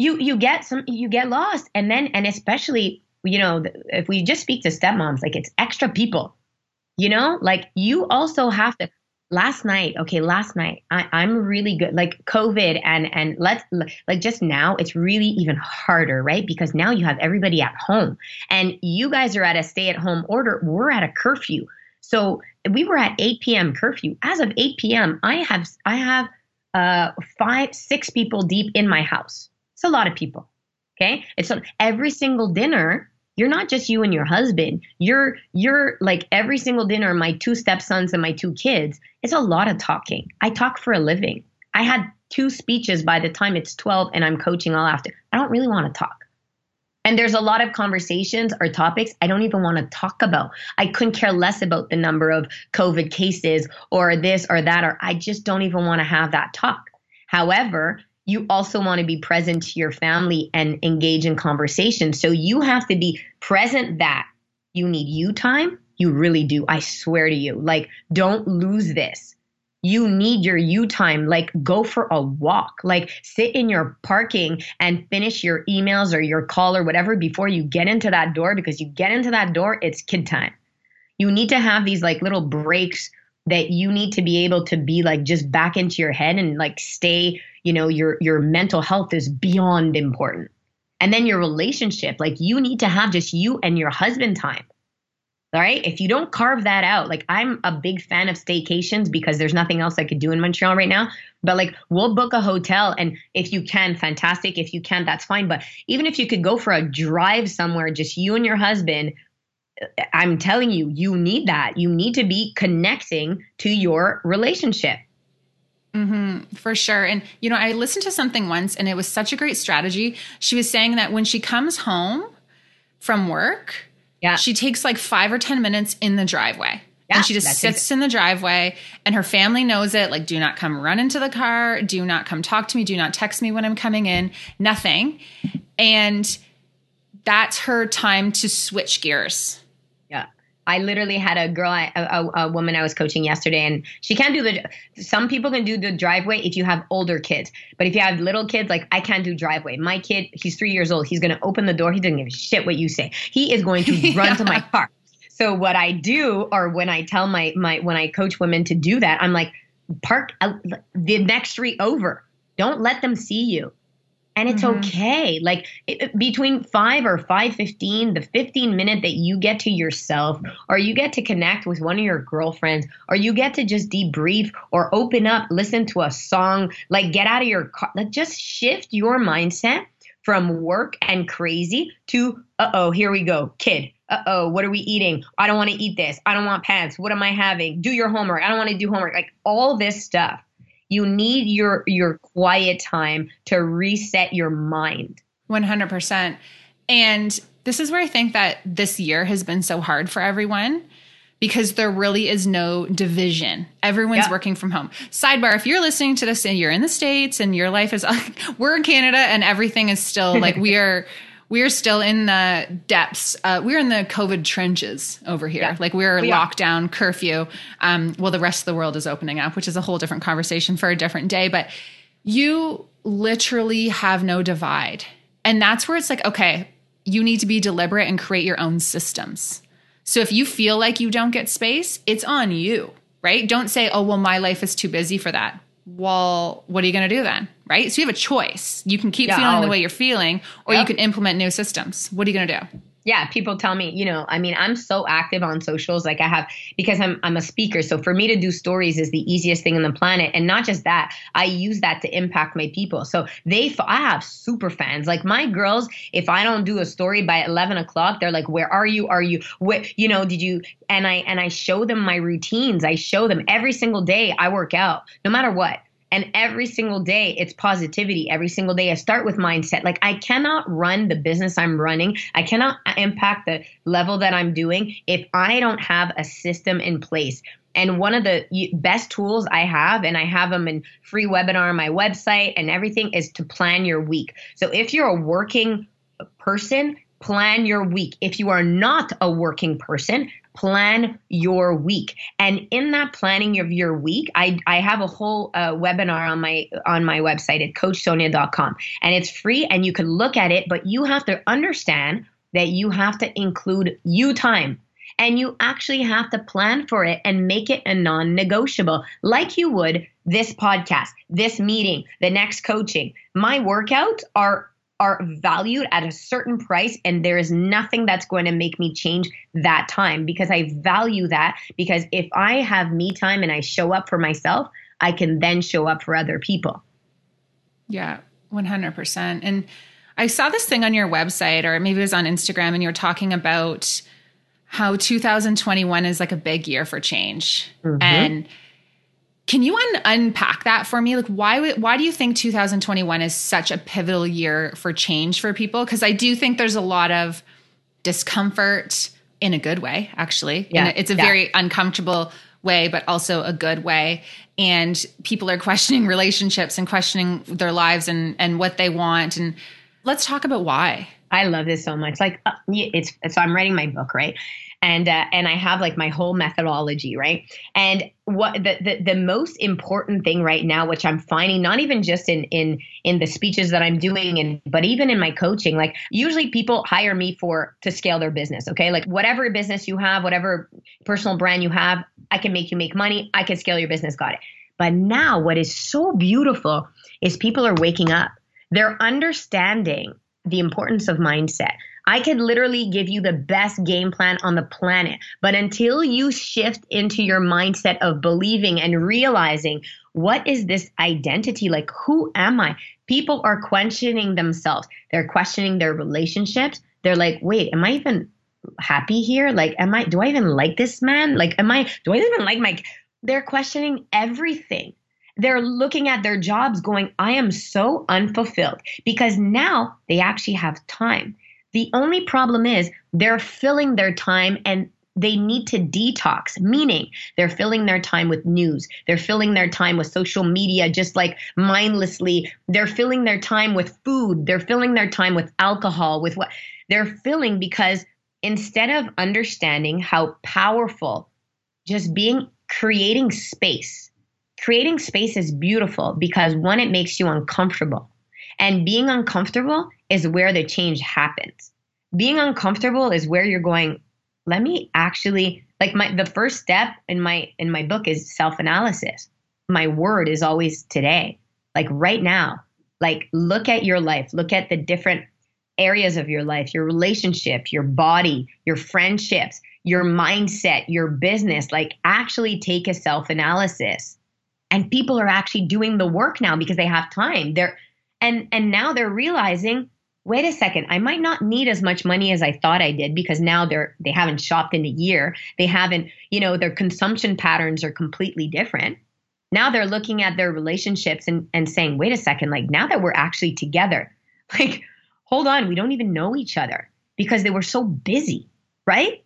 you you get some you get lost. And then and especially you know if we just speak to stepmoms like it's extra people you know? Like you also have to last night okay last night I, i'm really good like covid and and let's like just now it's really even harder right? Because now you have everybody at home. And you guys are at a stay at home order we're at a curfew. So we were at 8 p.m curfew. As of 8 p.m i have i have uh five six people deep in my house it's a lot of people. Okay. It's every single dinner. You're not just you and your husband. You're you're like every single dinner. My two stepsons and my two kids. It's a lot of talking. I talk for a living. I had two speeches by the time it's 12 and I'm coaching all after. I don't really want to talk. And there's a lot of conversations or topics I don't even want to talk about. I couldn't care less about the number of COVID cases or this or that, or I just don't even want to have that talk. However, you also want to be present to your family and engage in conversation. So you have to be present that you need you time. You really do. I swear to you. Like, don't lose this. You need your you time. Like, go for a walk. Like, sit in your parking and finish your emails or your call or whatever before you get into that door because you get into that door, it's kid time. You need to have these like little breaks that you need to be able to be like just back into your head and like stay you know your your mental health is beyond important. And then your relationship like you need to have just you and your husband time. All right? If you don't carve that out like i'm a big fan of staycations because there's nothing else i could do in montreal right now. But like we'll book a hotel and if you can fantastic. If you can't that's fine. But even if you could go for a drive somewhere just you and your husband i'm telling you you need that. You need to be connecting to your relationship Mm-hmm, for sure. And, you know, I listened to something once and it was such a great strategy. She was saying that when she comes home from work, yeah. she takes like five or 10 minutes in the driveway. Yeah, and she just sits in the driveway and her family knows it. Like, do not come run into the car. Do not come talk to me. Do not text me when I'm coming in. Nothing. And that's her time to switch gears I literally had a girl, a, a, a, woman I was coaching yesterday, and she can't do the. Some people can do the driveway if you have older kids, but if you have little kids, like I can't do driveway. My kid, he's three years old. He's going to open the door. He doesn't give a shit what you say. He is going to yeah. run to my car. So what I do, or when I tell my my when I coach women to do that, I'm like, park uh, the next street over. Don't let them see you and it's mm-hmm. okay. Like it, between 5 or 5:15 the 15 minute that you get to yourself or you get to connect with one of your girlfriends or you get to just debrief or open up listen to a song like get out of your car like just shift your mindset from work and crazy to uh-oh here we go kid. Uh-oh what are we eating? I don't want to eat this. I don't want pants what am i having? Do your homework. I don't want to do homework. Like all this stuff you need your your quiet time to reset your mind. 100%. And this is where I think that this year has been so hard for everyone because there really is no division. Everyone's yeah. working from home. Sidebar, if you're listening to this and you're in the States and your life is, we're in Canada and everything is still like we are, we're still in the depths. Uh, we're in the COVID trenches over here. Yeah, like we're we lockdown, curfew. Um, well, the rest of the world is opening up, which is a whole different conversation for a different day. But you literally have no divide. And that's where it's like, okay, you need to be deliberate and create your own systems. So if you feel like you don't get space, it's on you, right? Don't say, oh, well, my life is too busy for that. Well, what are you going to do then? Right? So you have a choice. You can keep yeah, feeling the way you're feeling, or yep. you can implement new systems. What are you going to do? yeah people tell me you know i mean i'm so active on socials like i have because i'm i'm a speaker so for me to do stories is the easiest thing on the planet and not just that i use that to impact my people so they i have super fans like my girls if i don't do a story by 11 o'clock they're like where are you are you what you know did you and i and i show them my routines i show them every single day i work out no matter what and every single day, it's positivity. Every single day, I start with mindset. Like, I cannot run the business I'm running, I cannot impact the level that I'm doing if I don't have a system in place. And one of the best tools I have, and I have them in free webinar on my website and everything, is to plan your week. So if you're a working person, plan your week. If you are not a working person, plan your week. And in that planning of your week i i have a whole uh, webinar on my on my website at coachsonia.com and it's free and you can look at it but you have to understand that you have to include you time. And you actually have to plan for it and make it a non-negotiable like you would this podcast this meeting the next coaching. My workouts are are valued at a certain price and there is nothing that's going to make me change that time because I value that because if I have me time and I show up for myself, I can then show up for other people. Yeah, 100%. And I saw this thing on your website or maybe it was on Instagram and you were talking about how 2021 is like a big year for change. Mm-hmm. And can you un- unpack that for me? Like, why why do you think 2021 is such a pivotal year for change for people? Because I do think there's a lot of discomfort in a good way, actually. Yeah, a, it's a yeah. very uncomfortable way, but also a good way. And people are questioning relationships and questioning their lives and and what they want. And let's talk about why. I love this so much. Like, uh, it's so I'm writing my book, right? And uh, and I have like my whole methodology, right? And what the, the the most important thing right now, which I'm finding, not even just in in in the speeches that I'm doing, and but even in my coaching, like usually people hire me for to scale their business. Okay, like whatever business you have, whatever personal brand you have, I can make you make money. I can scale your business. Got it. But now, what is so beautiful is people are waking up. They're understanding the importance of mindset. I could literally give you the best game plan on the planet. But until you shift into your mindset of believing and realizing what is this identity like? Who am I? People are questioning themselves. They're questioning their relationships. They're like, wait, am I even happy here? Like, am I, do I even like this man? Like, am I, do I even like my, they're questioning everything they're looking at their jobs going, I am so unfulfilled because now they actually have time. The only problem is they're filling their time and they need to detox, meaning they're filling their time with news. They're filling their time with social media, just like mindlessly. They're filling their time with food. They're filling their time with alcohol, with what they're filling because instead of understanding how powerful just being creating space, creating space is beautiful because one, it makes you uncomfortable. And being uncomfortable is where the change happens. Being uncomfortable is where you're going, let me actually like my the first step in my in my book is self-analysis. My word is always today. Like right now. Like look at your life, look at the different areas of your life, your relationship, your body, your friendships, your mindset, your business, like actually take a self-analysis. And people are actually doing the work now because they have time. They're and and now they're realizing wait a second i might not need as much money as i thought i did because now they're they haven't shopped in a year. They haven't you know their consumption patterns are completely different. Now they're looking at their relationships and, and saying wait a second like now that we're actually together like hold on we don't even know each other because they were so busy right?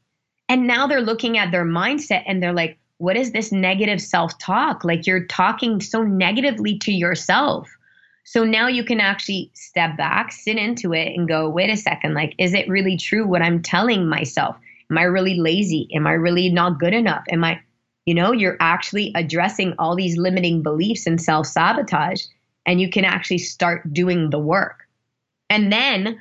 And now they're looking at their mindset and they're like what is this negative self-talk? Like you're talking so negatively to yourself So now you can actually step back, sit into it, and go, wait a second, like, is it really true what I'm telling myself? Am I really lazy? Am I really not good enough? Am I, you know, you're actually addressing all these limiting beliefs and self sabotage, and you can actually start doing the work. And then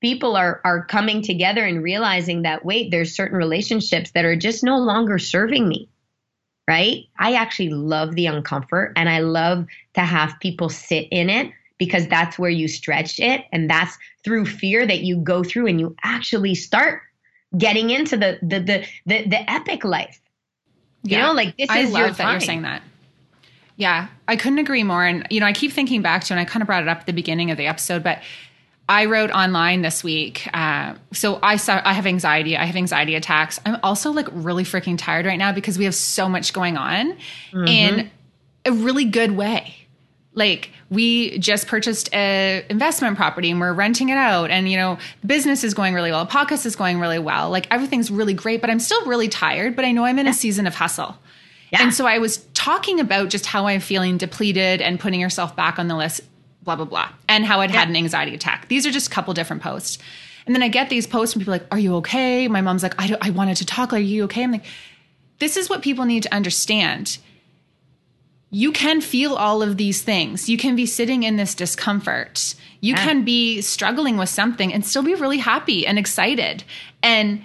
people are are coming together and realizing that wait, there's certain relationships that are just no longer serving me. Right? I actually love the uncomfort and I love to have people sit in it because that's where you stretch it and that's through fear that you go through and you actually start getting into the the the the, the epic life. You yeah. know, like this I is love your that time. you're saying that. Yeah, I couldn't agree more. And you know, I keep thinking back to, and I kind of brought it up at the beginning of the episode, but I wrote online this week. Uh, so I saw I have anxiety. I have anxiety attacks. I'm also like really freaking tired right now because we have so much going on mm-hmm. in a really good way like we just purchased a investment property and we're renting it out and you know business is going really well podcast is going really well like everything's really great but i'm still really tired but i know i'm in yeah. a season of hustle yeah. and so i was talking about just how i'm feeling depleted and putting yourself back on the list blah blah blah and how i'd yeah. had an anxiety attack these are just a couple different posts and then i get these posts from people like are you okay my mom's like i, I wanted to talk are you okay i'm like this is what people need to understand you can feel all of these things. You can be sitting in this discomfort. You yeah. can be struggling with something and still be really happy and excited. And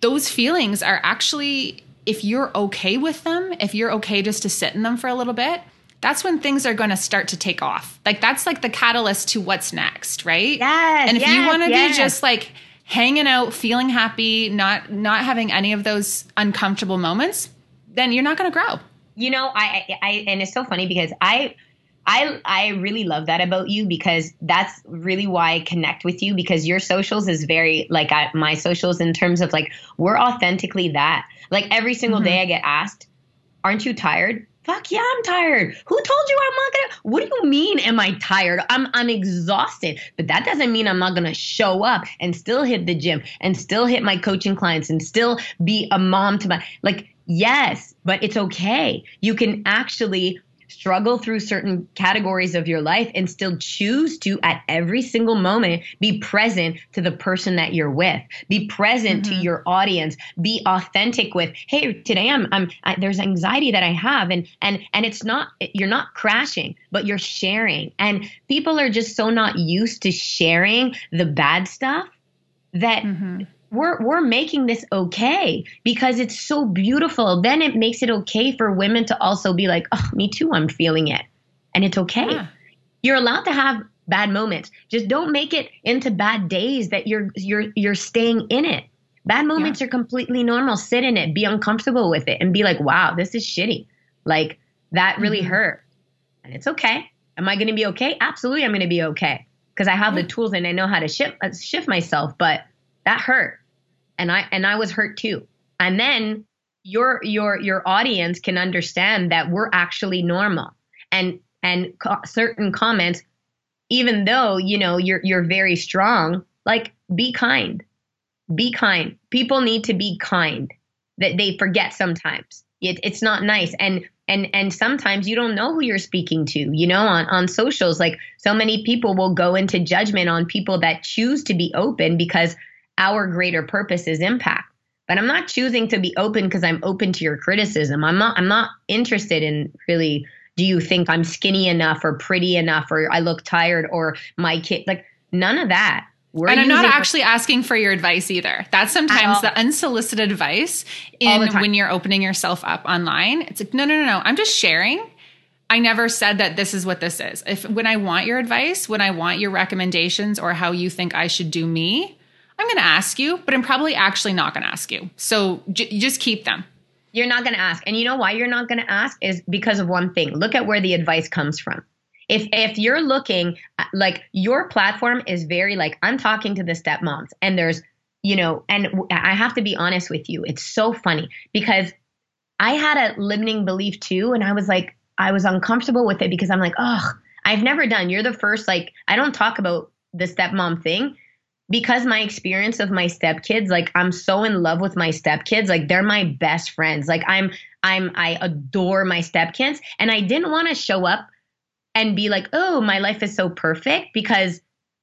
those feelings are actually, if you're okay with them, if you're okay just to sit in them for a little bit, that's when things are going to start to take off. Like that's like the catalyst to what's next, right? Yes. And if yes, you want to yes. be just like hanging out, feeling happy, not not having any of those uncomfortable moments, then you're not going to grow you know, I, I, and it's so funny because I, I, I really love that about you because that's really why I connect with you because your socials is very like I, my socials in terms of like we're authentically that. Like every single mm-hmm. day I get asked, "Aren't you tired?" Fuck yeah, I'm tired. Who told you I'm not gonna? What do you mean? Am I tired? I'm I'm exhausted. But that doesn't mean I'm not gonna show up and still hit the gym and still hit my coaching clients and still be a mom to my like Yes, but it's okay. You can actually struggle through certain categories of your life and still choose to at every single moment be present to the person that you're with. Be present mm-hmm. to your audience. Be authentic with hey today i'm i'm I, there's anxiety that i have and and and it's not you're not crashing but you're sharing. And people are just so not used to sharing the bad stuff that mm-hmm we're we're making this okay because it's so beautiful. Then it makes it okay for women to also be like, "Oh, me too, I'm feeling it." And it's okay. Yeah. You're allowed to have bad moments. Just don't make it into bad days that you're you're you're staying in it. Bad moments yeah. are completely normal. Sit in it, be uncomfortable with it and be like, "Wow, this is shitty." Like that really mm-hmm. hurt. And it's okay. Am I going to be okay? Absolutely, I'm going to be okay because I have yeah. the tools and I know how to shift uh, shift myself, but that hurt and I and I was hurt too. And then your your your audience can understand that we're actually normal. And and co- certain comments even though, you know, you're you're very strong, like be kind. Be kind. People need to be kind. That they forget sometimes. It, it's not nice. And and and sometimes you don't know who you're speaking to you know on on socials like so many people will go into judgment on people that choose to be open because our greater purpose is impact. But I'm not choosing to be open because I'm open to your criticism. I'm not I'm not interested in really do you think I'm skinny enough or pretty enough or I look tired or my kid like none of that. We're and I'm not actually asking for your advice either. That's sometimes the unsolicited advice in when you're opening yourself up online. It's like, no, no, no, no. I'm just sharing. I never said that this is what this is. If when I want your advice, when I want your recommendations or how you think I should do me, I'm going to ask you, but I'm probably actually not going to ask you. So j- just keep them. You're not going to ask. And you know why you're not going to ask is because of one thing. Look at where the advice comes from. If if you're looking uh, like your platform is very like I'm talking to the stepmoms and there's you know and I have to be honest with you. It's so funny because I had a limiting belief too and I was like I was uncomfortable with it because I'm like, "Oh, I've never done. You're the first like I don't talk about the stepmom thing because my experience of my stepkids like i'm so in love with my stepkids like they're my best friends like i'm i'm i adore my stepkids and i didn't want to show up and be like, oh, my life is so perfect because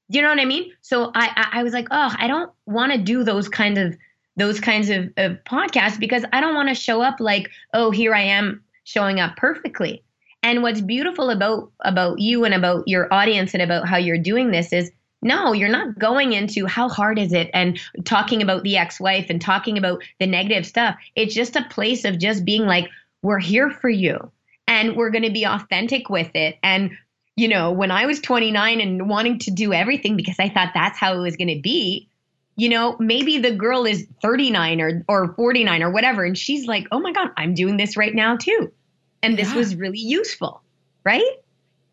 you know what I mean? So I, I, I was like, oh, I don't want to do those kind of those kinds of, of podcasts because I don't want to show up like, oh, here I am showing up perfectly. And what's beautiful about about you and about your audience and about how you're doing this is no, you're not going into how hard is it and talking about the ex-wife and talking about the negative stuff. It's just a place of just being like, we're here for you and we're going to be authentic with it. And you know, when I was 29 and wanting to do everything because I thought that's how it was going to be, you know, maybe the girl is 39 or or 49 or whatever and she's like, "Oh my god, I'm doing this right now too." And this yeah. was really useful, right?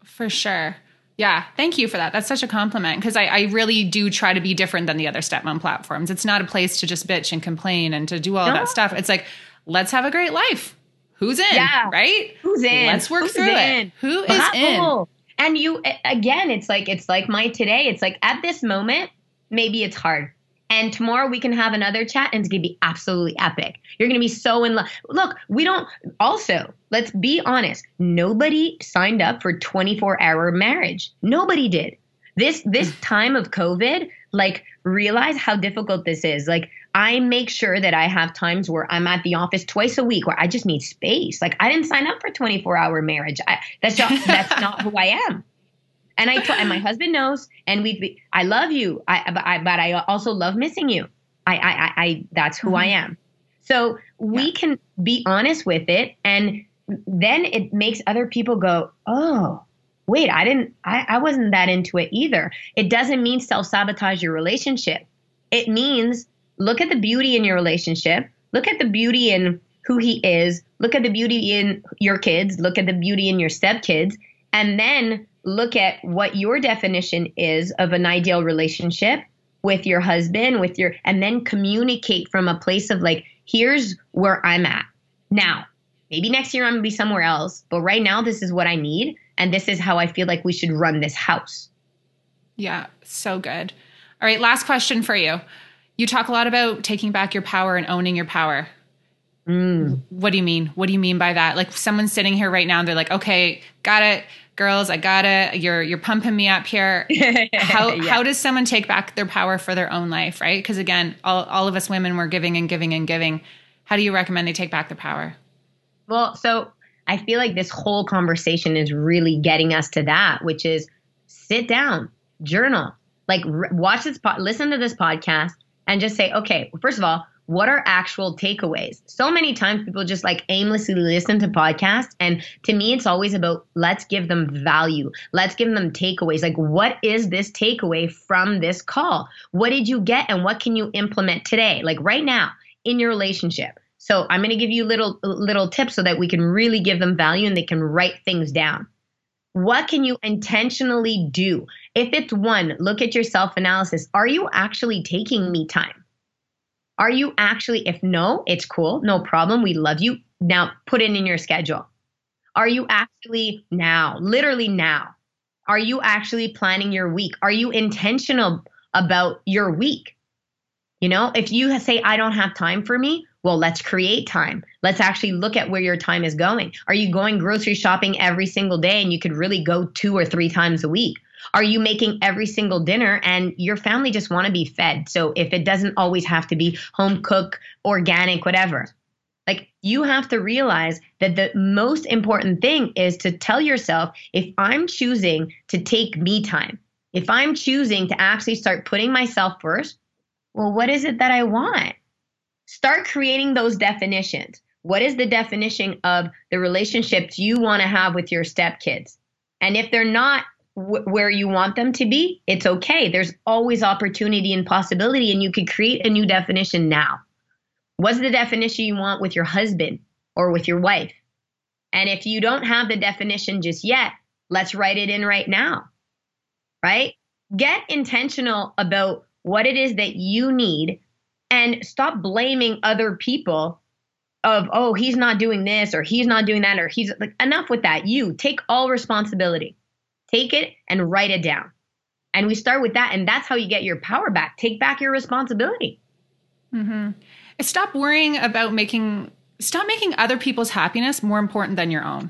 For sure. Yeah, thank you for that. That's such a compliment because I, I, really do try to be different than the other stepmom platforms. It's not a place to just bitch and complain and to do all no. that stuff. It's like, let's have a great life. Who's in? Yeah. Right? Who's in? Let's work Who's through in? it. Who is in? And you again, it's like it's like my today. It's like at this moment, maybe it's hard. And tomorrow we can have another chat and it's going to be absolutely epic. You're going to be so in love. Look, we don't, also, let's be honest. Nobody signed up for 24 hour marriage. Nobody did. This, this time of COVID, like realize how difficult this is. Like I make sure that I have times where I'm at the office twice a week where I just need space. Like I didn't sign up for 24 hour marriage. I, that's just, that's not who I am. And I and my husband knows, and we'd be. I love you, I, but I but I also love missing you. I I I, that's who mm-hmm. I am. So we yeah. can be honest with it, and then it makes other people go, oh, wait, I didn't, I, I wasn't that into it either. It doesn't mean self sabotage your relationship. It means look at the beauty in your relationship, look at the beauty in who he is, look at the beauty in your kids, look at the beauty in your stepkids, and then look at what your definition is of an ideal relationship with your husband, with your, and then communicate from a place of like, here's where I'm at. Now, maybe next year I'm gonna be somewhere else, but right now this is what I need. And this is how I feel like we should run this house. Yeah, so good. All right, last question for you. You talk a lot about taking back your power and owning your power. Mm. What do you mean? What do you mean by that? Like someone's sitting here right now and they're like, okay, got it girls, I gotta, you're, you're pumping me up here. how, yeah. how does someone take back their power for their own life? Right. Cause again, all, all of us women were giving and giving and giving. How do you recommend they take back their power? Well, so I feel like this whole conversation is really getting us to that, which is sit down, journal, like watch this, po- listen to this podcast and just say, okay, first of all, what are actual takeaways? So many times people just like aimlessly listen to podcasts. And to me, it's always about let's give them value. Let's give them takeaways. Like, what is this takeaway from this call? What did you get and what can you implement today? Like right now in your relationship. So I'm going to give you little little tips so that we can really give them value and they can write things down. What can you intentionally do? If it's one, look at your self analysis. Are you actually taking me time? Are you actually, if no, it's cool, no problem. We love you. Now put it in your schedule. Are you actually now, literally now? Are you actually planning your week? Are you intentional about your week? You know, if you say, I don't have time for me, well, let's create time. Let's actually look at where your time is going. Are you going grocery shopping every single day and you could really go two or three times a week? Are you making every single dinner and your family just want to be fed? So if it doesn't always have to be home cook, organic, whatever. Like you have to realize that the most important thing is to tell yourself if I'm choosing to take me time, if I'm choosing to actually start putting myself first, well, what is it that I want? Start creating those definitions. What is the definition of the relationships you want to have with your stepkids? And if they're not where you want them to be, it's okay. There's always opportunity and possibility, and you could create a new definition now. What's the definition you want with your husband or with your wife? And if you don't have the definition just yet, let's write it in right now, right? Get intentional about what it is that you need and stop blaming other people of, oh, he's not doing this or he's not doing that or he's like, enough with that. You take all responsibility. Take it and write it down. And we start with that. And that's how you get your power back. Take back your responsibility. Mm-hmm. Stop worrying about making, stop making other people's happiness more important than your own.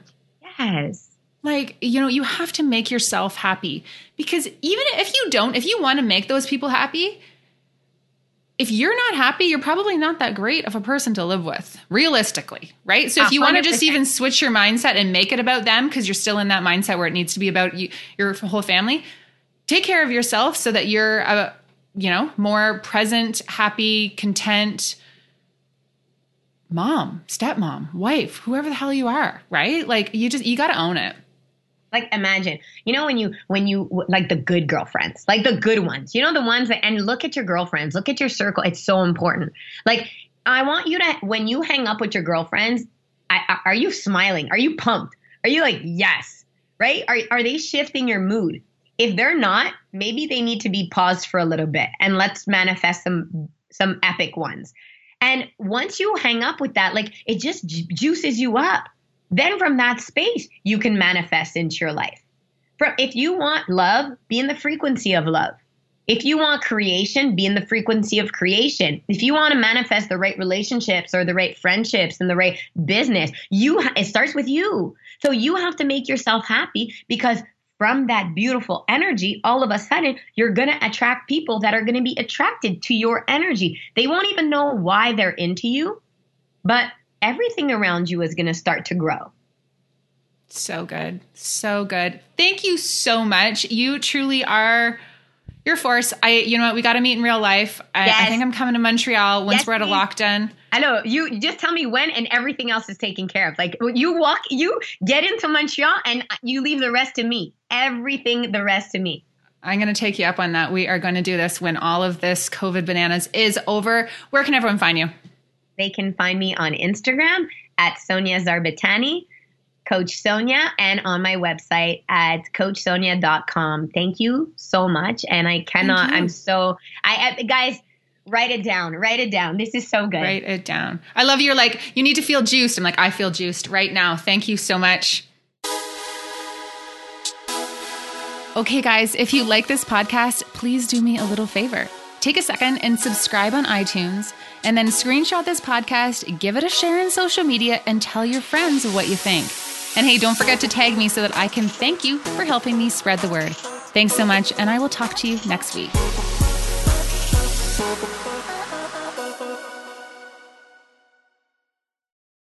Yes. Like, you know, you have to make yourself happy because even if you don't, if you want to make those people happy, if you're not happy, you're probably not that great of a person to live with, realistically, right? So if you want to just even switch your mindset and make it about them because you're still in that mindset where it needs to be about you, your whole family, take care of yourself so that you're a, you know, more present, happy, content mom, stepmom, wife, whoever the hell you are, right? Like you just you got to own it like imagine you know when you when you like the good girlfriends like the good ones you know the ones that and look at your girlfriends look at your circle it's so important. Like i want you to when you hang up with your girlfriends I, are you smiling? Are you pumped? Are you like yes? Right? Are, are they shifting your mood? If they're not maybe they need to be paused for a little bit and let's manifest some some epic ones. And once you hang up with that like it just ju- juices you up then from that space, you can manifest into your life. From, if you want love, be in the frequency of love. If you want creation, be in the frequency of creation. If you want to manifest the right relationships or the right friendships and the right business, you it starts with you. So you have to make yourself happy because from that beautiful energy, all of a sudden you're going to attract people that are going to be attracted to your energy. They won't even know why they're into you, but everything around you is going to start to grow. So good. So good. Thank you so much. You truly are your force. I, you know what? We got to meet in real life. I, yes. I, think I'm coming to Montreal once yes, we're at a lockdown. I know you just tell me when and everything else is taken care of. Like you walk, you get into Montreal and you leave the rest to me. Everything, the rest to me. I'm going to take you up on that. We are going to do this when all of this COVID bananas is over. Where can everyone find you? They can find me on Instagram at Sonia Zarbitani, Coach Sonia, and on my website at coachsonia.com. Thank you so much. And I cannot, I'm so, I, I, guys, write it down, write it down. This is so good. Write it down. I love you're like, you need to feel juiced. I'm like, I feel juiced right now. Thank you so much. Okay, guys, if you like this podcast, please do me a little favor. Take a second and subscribe on iTunes and then screenshot this podcast, give it a share in social media, and tell your friends what you think. And hey, don't forget to tag me so that I can thank you for helping me spread the word. Thanks so much, and I will talk to you next week.